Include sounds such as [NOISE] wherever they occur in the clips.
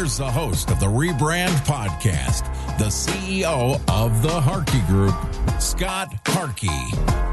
Here's the host of the Rebrand Podcast, the CEO of the Harkey Group, Scott Harkey.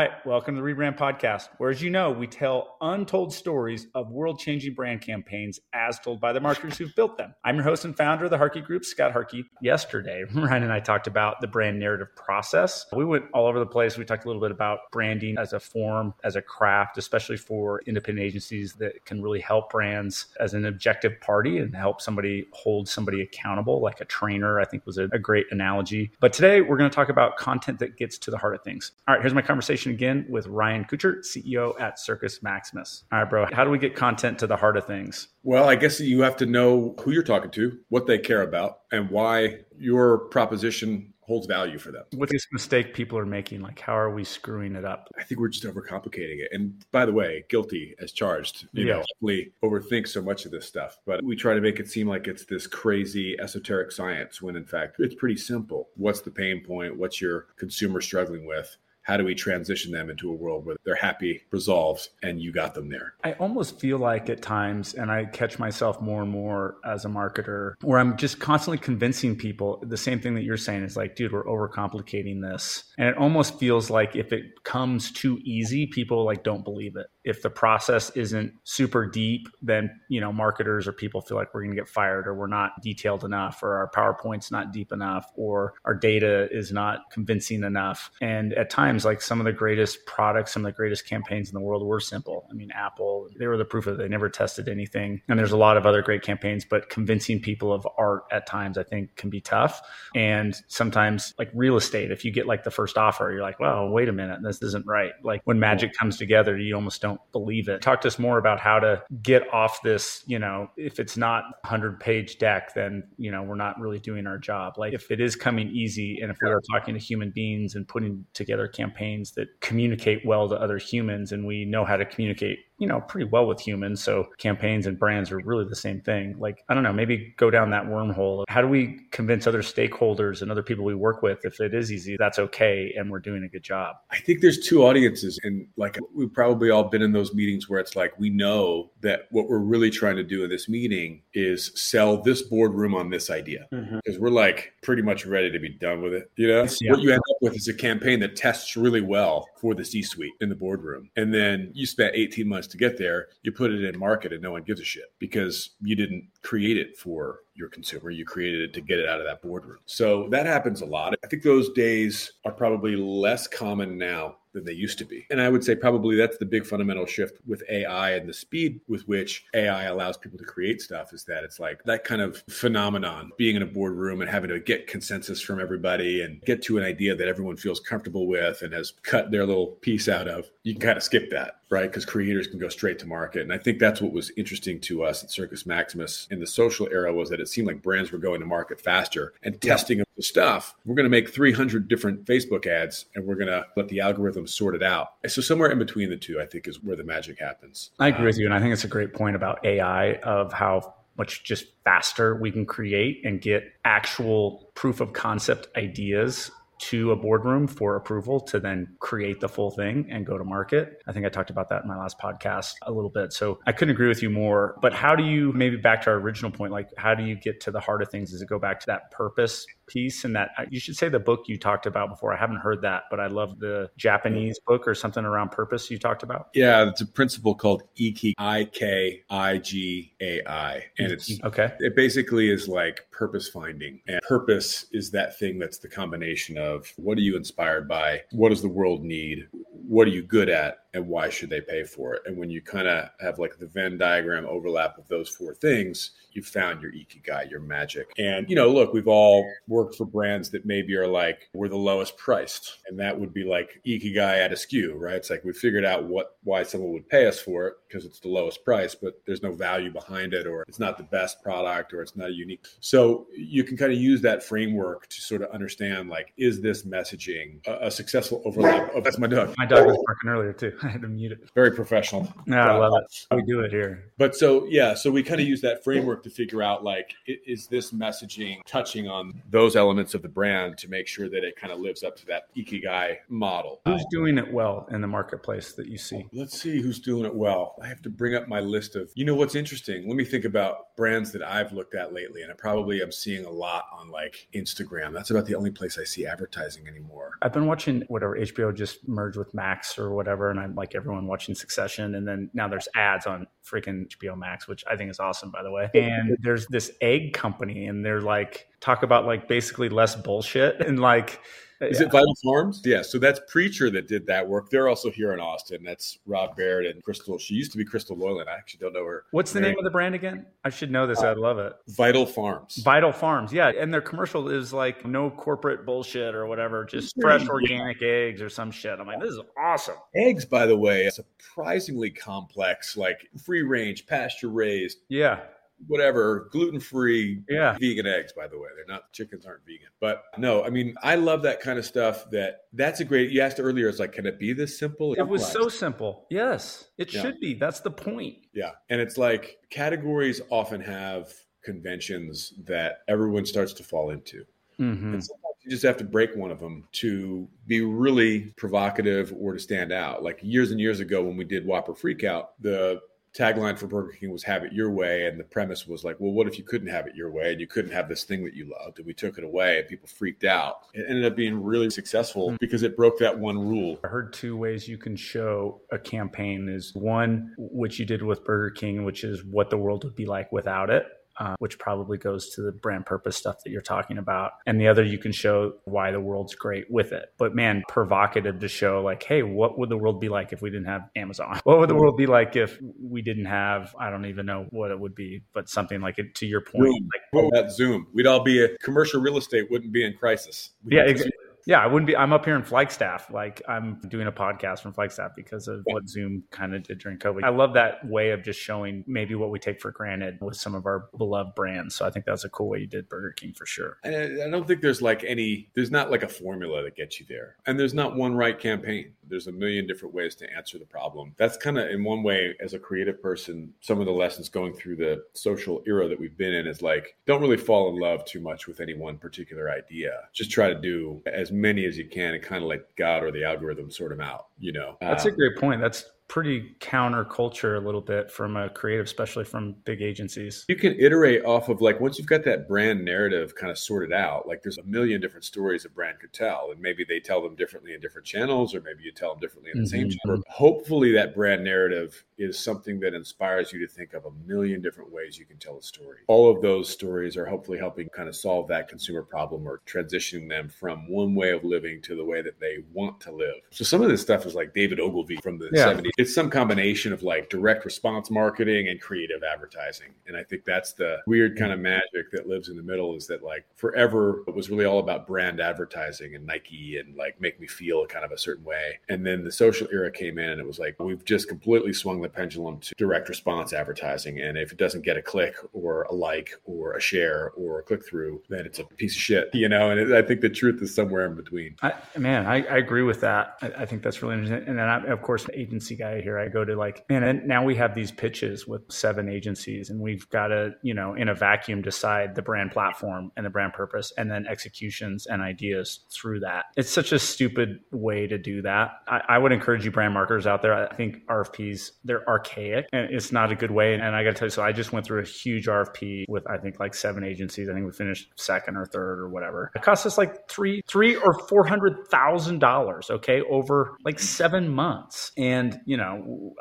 Right. Welcome to the Rebrand Podcast, where, as you know, we tell untold stories of world changing brand campaigns as told by the marketers who've built them. I'm your host and founder of the Harkey Group, Scott Harkey. Yesterday, [LAUGHS] Ryan and I talked about the brand narrative process. We went all over the place. We talked a little bit about branding as a form, as a craft, especially for independent agencies that can really help brands as an objective party and help somebody hold somebody accountable, like a trainer, I think was a, a great analogy. But today, we're going to talk about content that gets to the heart of things. All right, here's my conversation again with Ryan Kutscher, CEO at Circus Maximus. All right, bro, how do we get content to the heart of things? Well, I guess you have to know who you're talking to, what they care about, and why your proposition holds value for them. What's this mistake people are making? Like, how are we screwing it up? I think we're just overcomplicating it. And by the way, guilty as charged. You yeah. know, we overthink so much of this stuff, but we try to make it seem like it's this crazy esoteric science when in fact it's pretty simple. What's the pain point? What's your consumer struggling with? How do we transition them into a world where they're happy, resolved, and you got them there? I almost feel like at times, and I catch myself more and more as a marketer, where I'm just constantly convincing people the same thing that you're saying is like, dude, we're overcomplicating this. And it almost feels like if it comes too easy, people like don't believe it. If the process isn't super deep, then, you know, marketers or people feel like we're going to get fired or we're not detailed enough or our PowerPoint's not deep enough or our data is not convincing enough. And at times, like some of the greatest products, some of the greatest campaigns in the world were simple. I mean, Apple, they were the proof of it. They never tested anything. And there's a lot of other great campaigns, but convincing people of art at times, I think, can be tough. And sometimes, like real estate, if you get like the first offer, you're like, well, wait a minute, this isn't right. Like when magic comes together, you almost don't believe it. Talk to us more about how to get off this, you know, if it's not 100 page deck, then, you know, we're not really doing our job. Like if it is coming easy and if we are talking to human beings and putting together campaigns that communicate well to other humans and we know how to communicate you know, pretty well with humans. So campaigns and brands are really the same thing. Like, I don't know, maybe go down that wormhole. How do we convince other stakeholders and other people we work with if it is easy, that's okay and we're doing a good job? I think there's two audiences. And like, we've probably all been in those meetings where it's like, we know that what we're really trying to do in this meeting is sell this boardroom on this idea. Because mm-hmm. we're like pretty much ready to be done with it. You know, yeah. what you end up with is a campaign that tests really well for the C suite in the boardroom. And then you spent 18 months to get there, you put it in market and no one gives a shit because you didn't create it for your consumer. You created it to get it out of that boardroom. So that happens a lot. I think those days are probably less common now than they used to be. And I would say probably that's the big fundamental shift with AI and the speed with which AI allows people to create stuff is that it's like that kind of phenomenon being in a boardroom and having to get consensus from everybody and get to an idea that everyone feels comfortable with and has cut their little piece out of. You can kind of skip that, right? Because creators can go straight to market. And I think that's what was interesting to us at Circus Maximus in the social era was that it seemed like brands were going to market faster and testing yeah. the stuff. We're going to make 300 different Facebook ads and we're going to let the algorithm sort it out. So somewhere in between the two, I think is where the magic happens. I agree um, with you. And I think it's a great point about AI of how much just faster we can create and get actual proof of concept ideas to a boardroom for approval to then create the full thing and go to market. I think I talked about that in my last podcast a little bit. So I couldn't agree with you more. But how do you, maybe back to our original point, like how do you get to the heart of things? Does it go back to that purpose piece and that uh, you should say the book you talked about before. I haven't heard that, but I love the Japanese book or something around purpose you talked about. Yeah, it's a principle called Iki I K I G A I, and it's okay. It basically is like purpose finding, and purpose is that thing that's the combination of what are you inspired by, what does the world need, what are you good at, and why should they pay for it? And when you kind of have like the Venn diagram overlap of those four things, you found your ikigai, your magic. And, you know, look, we've all worked for brands that maybe are like, we're the lowest priced. And that would be like ikigai at a skew, right? It's like we figured out what, why someone would pay us for it because it's the lowest price, but there's no value behind it, or it's not the best product, or it's not unique. So you can kind of use that framework to sort of understand like, is this messaging a, a successful overlap? Oh, that's my dog. My dog was barking earlier too. [LAUGHS] I had to mute it. Very professional. No, I love it. Uh, we do it here. But so, yeah, so we kind of use that framework to figure out like, is this messaging touching on those elements of the brand to make sure that it kind of lives up to that ikigai model? Who's doing it well in the marketplace that you see? Let's see who's doing it well. I have to bring up my list of, you know, what's interesting. Let me think about brands that I've looked at lately, and I probably am seeing a lot on like Instagram. That's about the only place I see advertising anymore. I've been watching whatever HBO just merged with Max or whatever, and Like everyone watching Succession, and then now there's ads on freaking HBO Max, which I think is awesome, by the way. And there's this egg company, and they're like talk about like basically less bullshit [LAUGHS] and like is yeah. it Vital Farms? Yeah. So that's Preacher that did that work. They're also here in Austin. That's Rob Baird and Krystle. She used to be Krystle Loyland. I actually don't know her. What's the name of the brand again? I should know this. Uh, I'd love it. Vital Farms. Vital Farms. Yeah. And their commercial is like no corporate bullshit or whatever, just fresh organic eggs or some shit. I'm like, this is awesome. Eggs, by the way, surprisingly complex, like free range, pasture raised. Yeah whatever gluten free yeah. vegan eggs by the way. They're not chickens aren't vegan. But no i mean i love that kind of stuff that that's a great you asked earlier it's like can it be this simple? It was so simple. Yes it yeah. should be. That's the point. Yeah and it's like categories often have conventions that everyone starts to fall into. Mm-hmm. and sometimes you just have to break one of them to be really provocative or to stand out. Like years and years ago when we did whopper freakout the tagline for Burger King was "Have it your way," and the premise was like, "Well, what if you couldn't have it your way and you couldn't have this thing that you loved?" And we took it away, and people freaked out. It ended up being really successful hmm. because it broke that one rule. I heard two ways you can show a campaign: is one which you did with Burger King, which is what the world would be like without it, uh, which probably goes to the brand purpose stuff that you're talking about. And the other, you can show why the world's great with it. But man, provocative to show like, hey, what would the world be like if we didn't have Amazon? What would the world be like if we didn't have, I don't even know what it would be, but something like it to your point. Zoom. Like, that Zoom. We'd all be a commercial real estate wouldn't be in crisis. We'd yeah, exactly. Yeah, I wouldn't be. I'm up here in Flagstaff. Like I'm doing a podcast from Flagstaff because of what Zoom kind of did during COVID. I love that way of just showing maybe what we take for granted with some of our beloved brands. So I think that's a cool way you did Burger King for sure. And I don't think there's like any, there's not like a formula that gets you there. And there's not one right campaign. There's a million different ways to answer the problem. That's kind of in one way, as a creative person, some of the lessons going through the social era that we've been in is like, don't really fall in love too much with any one particular idea. Just try to do as as many as you can and kind of let God or the algorithm sort them out, you know? That's um, a great point. That's pretty counterculture a little bit from a creative, especially from big agencies. You can iterate off of like once you've got that brand narrative kind of sorted out, like there's a million different stories a brand could tell, and maybe they tell them differently in different channels, or maybe you tell them differently in the mm-hmm. same channel. Hopefully, that brand narrative is something that inspires you to think of a million different ways you can tell a story. All of those stories are hopefully helping kind of solve that consumer problem or transitioning them from one way of living to the way that they want to live. So some of this stuff is like David Ogilvy from the yeah. 70s it's some combination of like direct response marketing and creative advertising. And I think that's the weird kind of mm-hmm. magic that lives in the middle is that like forever it was really all about brand advertising and Nike and like make me feel kind of a certain way. And then the social era came in and it was like we've just completely swung the pendulum to direct response advertising. And if it doesn't get a click or a like or a share or a click through, then it's a piece of shit, you know? And it, I think the truth is somewhere in between. I, man, I, I, agree with that. I, I, think that's really interesting. And then I, of course, the agency day I. Go to like, man, and now we have these pitches with seven agencies, and we've got to, you know, in a vacuum, decide the brand platform and the brand purpose, and then executions and ideas through that. It's such a stupid way to do that. I, I would encourage you, brand marketers out there. I think RFPs they're archaic, and it's not a good way. And I got to tell you, so I just went through a huge RFP with I think like seven agencies. I think we finished second or third or whatever. It cost us like three, three or four hundred thousand dollars. Okay, over like seven months. And you know,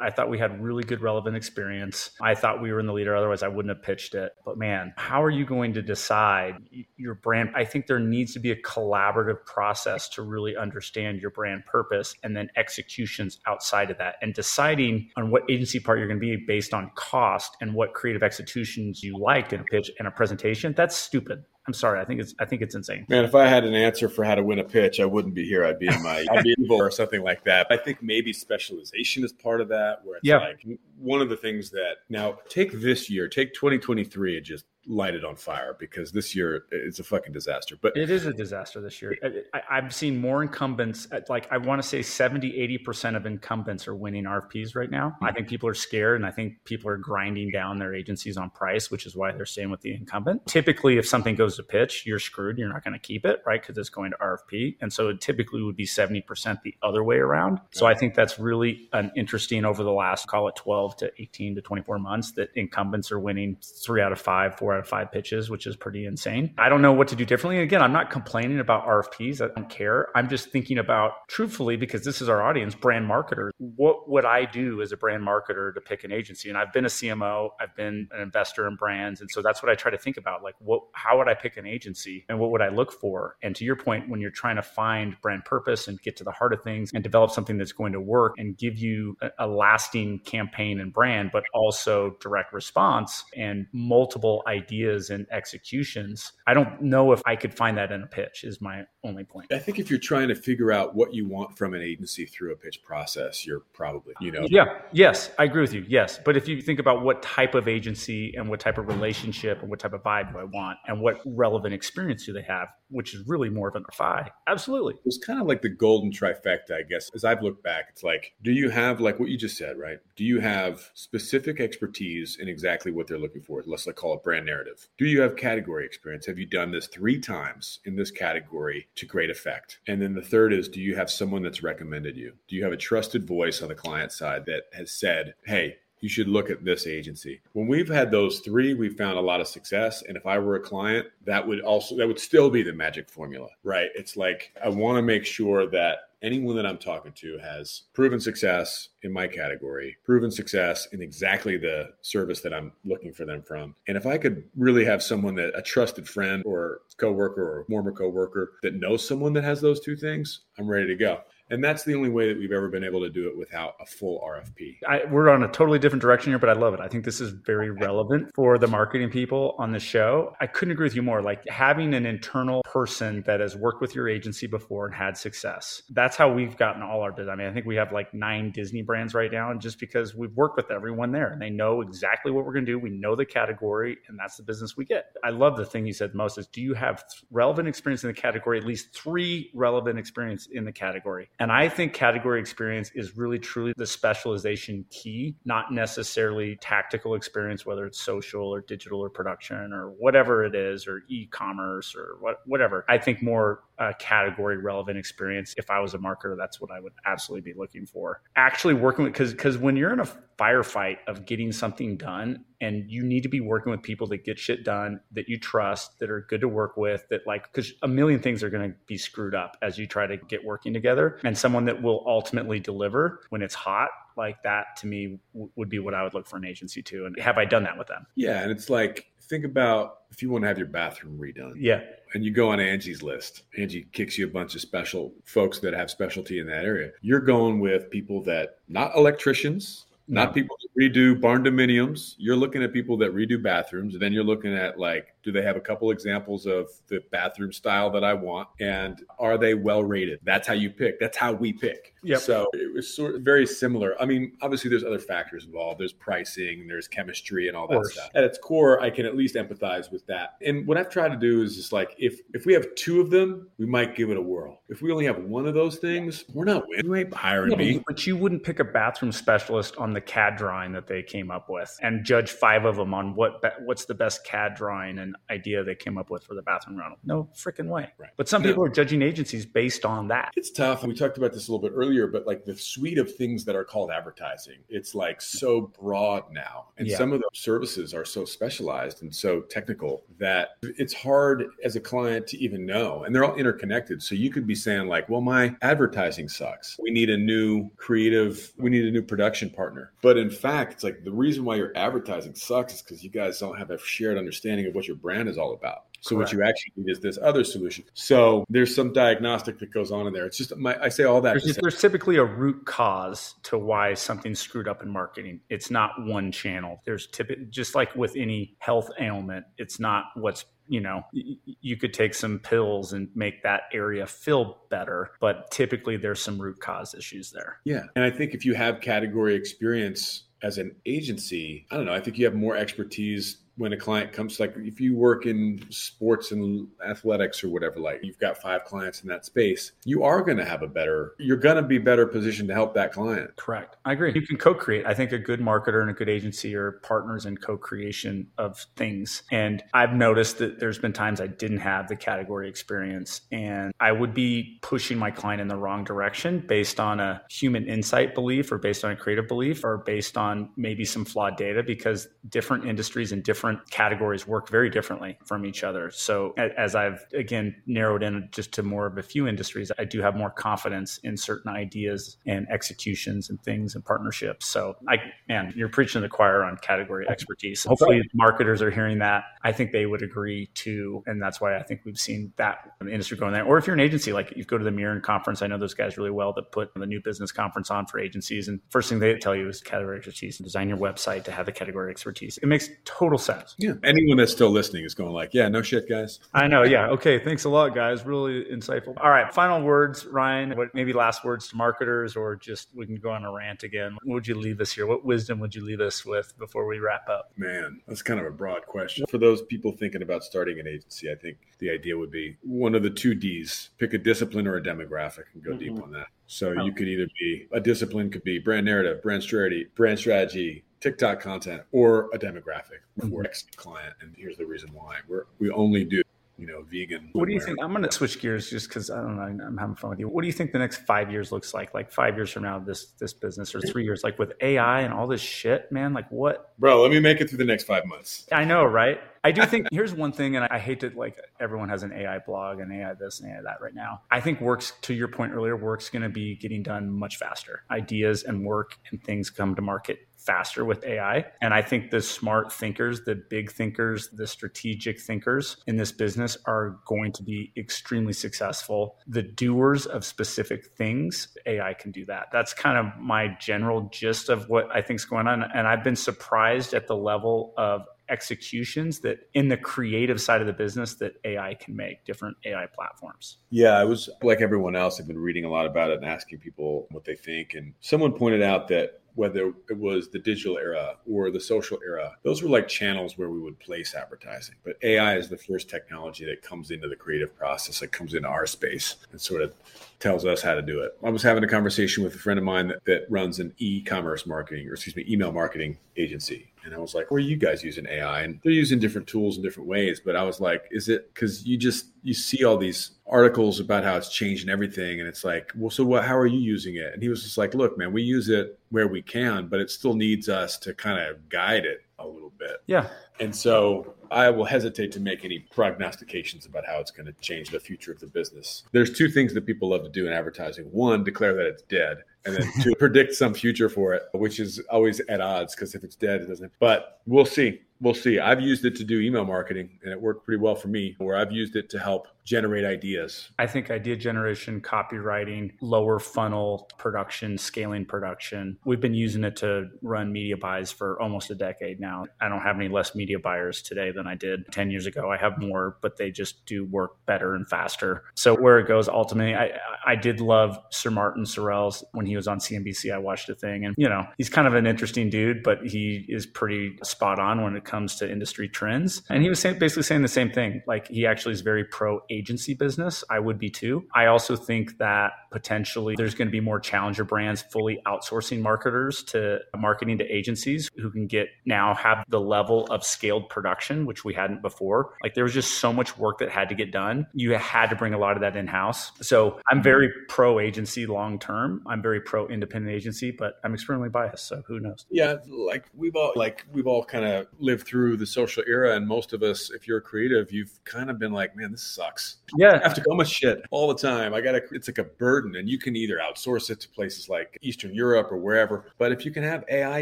I thought we had really good relevant experience. I thought we were in the leader. Otherwise, I wouldn't have pitched it. But man, how are you going to decide your brand? I think there needs to be a collaborative process to really understand your brand purpose and then executions outside of that, and deciding on what agency part you're going to be based on cost and what creative executions you liked in a pitch and a presentation. That's stupid. I'm sorry. I think it's I think it's insane. Man, if I had an answer for how to win a pitch, I wouldn't be here. I'd be in my I'd be evil or something like that. I think maybe specialization is part of that. Where it's Yeah. like one of the things that now take this year, take 2023, and just light it on fire because this year it's a fucking disaster. But It is a disaster this year. I, I- I've seen more incumbents, at like I want to say 70, 80% of incumbents are winning RFPs right now. I hmm. think people are scared and I think people are grinding down their agencies on price, which is why they're staying with the incumbent. Typically, if something goes to pitch, you're screwed. You're not going to keep it, right? Because it's going to RFP. And so it typically would be 70% the other way around. So I think that's really an interesting over the last, call it 12 to 18 to 24 months that incumbents are winning three out of five, four out of five pitches, which is pretty insane. I don't know what to do differently. Again, I'm not complaining about RFPs. I don't care. I'm just thinking about truthfully, because this is our audience, brand marketers. What would I do as a brand marketer to pick an agency? And I've been a CMO, I've been an investor in brands. And so that's what I try to think about. Like, what, how would I pick an agency and what would I look for? And to your point, when you're trying to find brand purpose and get to the heart of things and develop something that's going to work and give you a, a lasting campaign and brand, but also direct response and multiple ideas and executions, I don't know if I could find that in a pitch, is my only point. I think if you're trying to figure out what you want from an agency through a pitch process, you're probably, you know, Yeah, yes, I agree with you. Yes. But if you think about what type of agency and what type of relationship and what type of vibe do I want and what relevant experience do they have, which is really more of an RFI, absolutely. It's kind of like the golden trifecta, I guess. As I've looked back, it's like, do you have like what you just said, right? Do you have specific expertise in exactly what they're looking for? Let's like call it brand narrative. Do you have category experience? Have you done this three times in this category to great effect? And then the third is, do you have someone that's recommended you? Do you have a trusted voice on the client side that has said, hey, you should look at this agency. When we've had those three, we've found a lot of success. And if I were a client, that would also that would still be the magic formula, right? It's like I want to make sure that anyone that I'm talking to has proven success in my category, proven success in exactly the service that I'm looking for them from. And if I could really have someone that a trusted friend or coworker or former coworker that knows someone that has those two things, I'm ready to go. And that's the only way that we've ever been able to do it without a full RFP. I, we're on a totally different direction here, but I love it. I think this is very relevant for the marketing people on the show. I couldn't agree with you more. Like having an internal person that has worked with your agency before and had success. That's how we've gotten all our business. I mean, I think we have like nine Disney brands right now, and just because we've worked with everyone there and they know exactly what we're going to do, we know the category, and that's the business we get. I love the thing you said most is do you have relevant experience in the category, at least three relevant experience in the category? And I think category experience is really truly the specialization key, not necessarily tactical experience, whether it's social or digital or production or whatever it is, or e-commerce or what, whatever. I think more uh, category relevant experience. If I was a marketer, that's what I would absolutely be looking for. Actually working with because because when you're in a firefight of getting something done and you need to be working with people that get shit done that you trust that are good to work with that like because a million things are going to be screwed up as you try to get working together and someone that will ultimately deliver when it's hot like that to me w- would be what i would look for an agency to and have i done that with them Yeah, and it's like think about if you want to have your bathroom redone yeah and you go on Angie's list. Angie kicks you a bunch of special folks that have specialty in that area. You're going with people that not electricians, not people that redo barndominiums. You're looking at people that redo bathrooms. And then you're looking at like, do they have a couple examples of the bathroom style that I want? And are they well rated? That's how you pick. That's how we pick. Yep. So it was sort of very similar. I mean, obviously there's other factors involved. There's pricing, there's chemistry and all that stuff. At its core, I can at least empathize with that. And what I've tried to do is just like if if we have two of them, we might give it a whirl. If we only have one of those things, we're not winning. You ain't hiring Yeah, me. but you wouldn't pick a bathroom specialist on the CAD drawing that they came up with and judge five of them on what be- what's the best CAD drawing and idea they came up with for the bathroom rental. No freaking way. Right. But some No. people are judging agencies based on that. It's tough. We talked about this a little bit earlier, but like the suite of things that are called advertising, it's like so broad now. And Yeah. some of the services are so specialized and so technical that it's hard as a client to even know. And they're all interconnected. So you could be saying, like, well, my advertising sucks. We need a new creative, we need a new production partner. But in fact, it's like the reason why your advertising sucks is because you guys don't have a shared understanding of what your brand is all about. So Correct. what you actually need is this other solution. So there's some diagnostic that goes on in there. It's just my, I say all that. There's, there's typically a root cause to why something's screwed up in marketing. It's not one channel. There's typically just like with any health ailment, it's not what's you know you could take some pills and make that area feel better, but typically there's some root cause issues there. Yeah. And I think if you have category experience as an agency, I don't know, I think you have more expertise when a client comes like if you work in sports and athletics or whatever like you've got five clients in that space you are going to have a better you're going to be better positioned to help that client Correct. I agree. You can co-create. I think a good marketer and a good agency are partners in co-creation of things. And I've noticed that there's been times I didn't have the category experience and I would be pushing my client in the wrong direction based on a human insight belief or based on a creative belief or based on maybe some flawed data because different industries and different categories work very differently from each other. So as I've again narrowed in just to more of a few industries, I do have more confidence in certain ideas and executions and things and partnerships. So I man, you're preaching to the choir on category expertise. Hopefully marketers are hearing that. I think they would agree too. And that's why I think we've seen that in the industry going there. Or if you're an agency, like you go to the Mirren conference, I know those guys really well that put the new business conference on for agencies. And first thing they tell you is category expertise and design your website to have the category expertise. It makes total sense. Yeah anyone that's still listening is going like yeah no shit guys I know. Yeah. Okay. Thanks a lot, guys. Really insightful. All right. Final words, Ryan. What maybe last words to marketers, or just we can go on a rant again. What would you leave us here? What wisdom would you leave us with before we wrap up? Man, that's kind of a broad question. For those people thinking about starting an agency, I think the idea would be one of the two D's pick a discipline or a demographic and go deep Mhm. on that. So Oh. you could either be a discipline, could be brand narrative, brand strategy, brand strategy, TikTok content, or a demographic for Mhm. X client. And here's the reason why we're, we only do, you know, vegan. What do you think? I'm going to switch gears just because I don't know. I'm having fun with you. What do you think the next five years looks like? Like five years from now, this this business, or three years, like with AI and all this shit, man. Like what? Bro, let me make it through the next five months. I know, right? I do [LAUGHS] think here's one thing, and I hate that like everyone has an AI blog and AI this and AI that right now. I think work's to your point earlier, work's going to be getting done much faster. Ideas and work and things come to market faster with AI. And I think the smart thinkers, the big thinkers, the strategic thinkers in this business are going to be extremely successful. The doers of specific things, AI can do that. That's kind of my general gist of what I think is going on. And I've been surprised at the level of executions that in the creative side of the business that AI can make different AI platforms. Yeah, I was like everyone else. I've been reading a lot about it and asking people what they think. And someone pointed out that whether it was the digital era or the social era, those were like channels where we would place advertising. But AI is the first technology that comes into the creative process, that comes into our space and sort of tells us how to do it. I was having a conversation with a friend of mine that, that runs an e-commerce marketing or excuse me, email marketing agency. And I was like, where are you guys using AI? And they're using different tools in different ways. But I was like, is it because you just you see all these articles about how it's changing everything, and it's like, well, so what? How are you using it? And he was just like, look, man, we use it where we can, but it still needs us to kind of guide it a little bit. Yeah. And so I will hesitate to make any prognostications about how it's going to change the future of the business. There's two things that people love to do in advertising. One, declare that it's dead. And then to [LAUGHS] predict some future for it, which is always at odds because if it's dead, it doesn't. But we'll see we'll see. I've used it to do email marketing and it worked pretty well for me, where I've used it to help generate ideas. I think idea generation, copywriting, lower funnel production, scaling production. We've been using it to run media buys for almost a decade now. I don't have any less media buyers today than I did 10 years ago. I have more, but they just do work better and faster. So where it goes ultimately, I, I did love Sir Martin Sorrell's when he was on CNBC. I watched a thing and, you know, he's kind of an interesting dude, but he is pretty spot on when it comes to industry trends. And he was basically saying the same thing. Like he actually is very pro agency business. I would be too. I also think that potentially there's going to be more challenger brands fully outsourcing marketers to marketing to agencies who can get now have the level of scaled production, which we hadn't before. Like there was just so much work that had to get done. You had to bring a lot of that in house. So I'm very pro agency long term. I'm very pro independent agency, but I'm extremely biased. So who knows? Yeah. Like we've all, like we've all kind of lived through the social era, and most of us, if you're creative, you've kind of been like, man, this sucks. Yeah, I have to go with shit all the time. I got to. It's like a burden, and you can either outsource it to places like Eastern Europe or wherever. But if you can have AI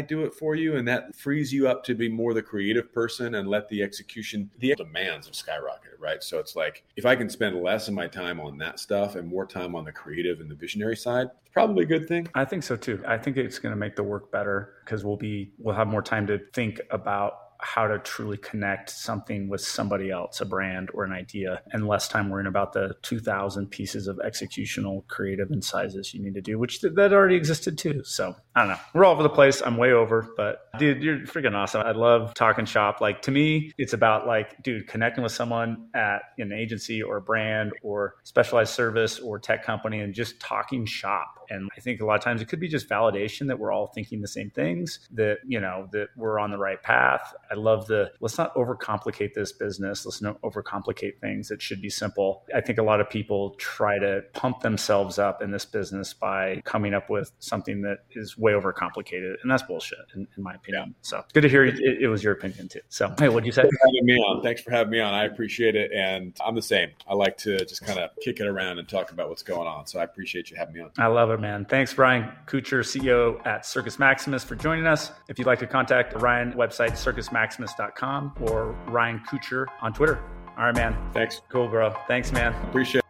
do it for you, and that frees you up to be more the creative person and let the execution, the demands have skyrocketed, right? So it's like if I can spend less of my time on that stuff and more time on the creative and the visionary side, it's probably a good thing. I think so too. I think it's going to make the work better because we'll be we'll have more time to think about how to truly connect something with somebody else, a brand or an idea, and less time worrying about the 2,000 pieces of executional creative and sizes you need to do, which that already existed too. So I don't know. We're all over the place. I'm way over, but dude, you're freaking awesome. I love talking shop. Like to me, it's about like, dude, connecting with someone at an agency or a brand or specialized service or tech company and just talking shop. And I think a lot of times it could be just validation that we're all thinking the same things, that, you know, that we're on the right path. I love the let's not overcomplicate this business. Let's not overcomplicate things. It should be simple. I think a lot of people try to pump themselves up in this business by coming up with something that is way overcomplicated. And that's bullshit, in, in my opinion. Yeah. So good to hear it, it, was your opinion too. So, hey, what do you say? Thanks for having me on. Thanks for having me on. I appreciate it. And I'm the same. I like to just kind of kick it around and talk about what's going on. So I appreciate you having me on. I love it, man. Thanks, Brian Kutscher, CEO at Circus Maximus, for joining us. If you'd like to contact Ryan, website circusmaximus.com or Ryan Kutscher on Twitter. All right, man. Thanks. Cool, bro. Thanks, man. Appreciate it.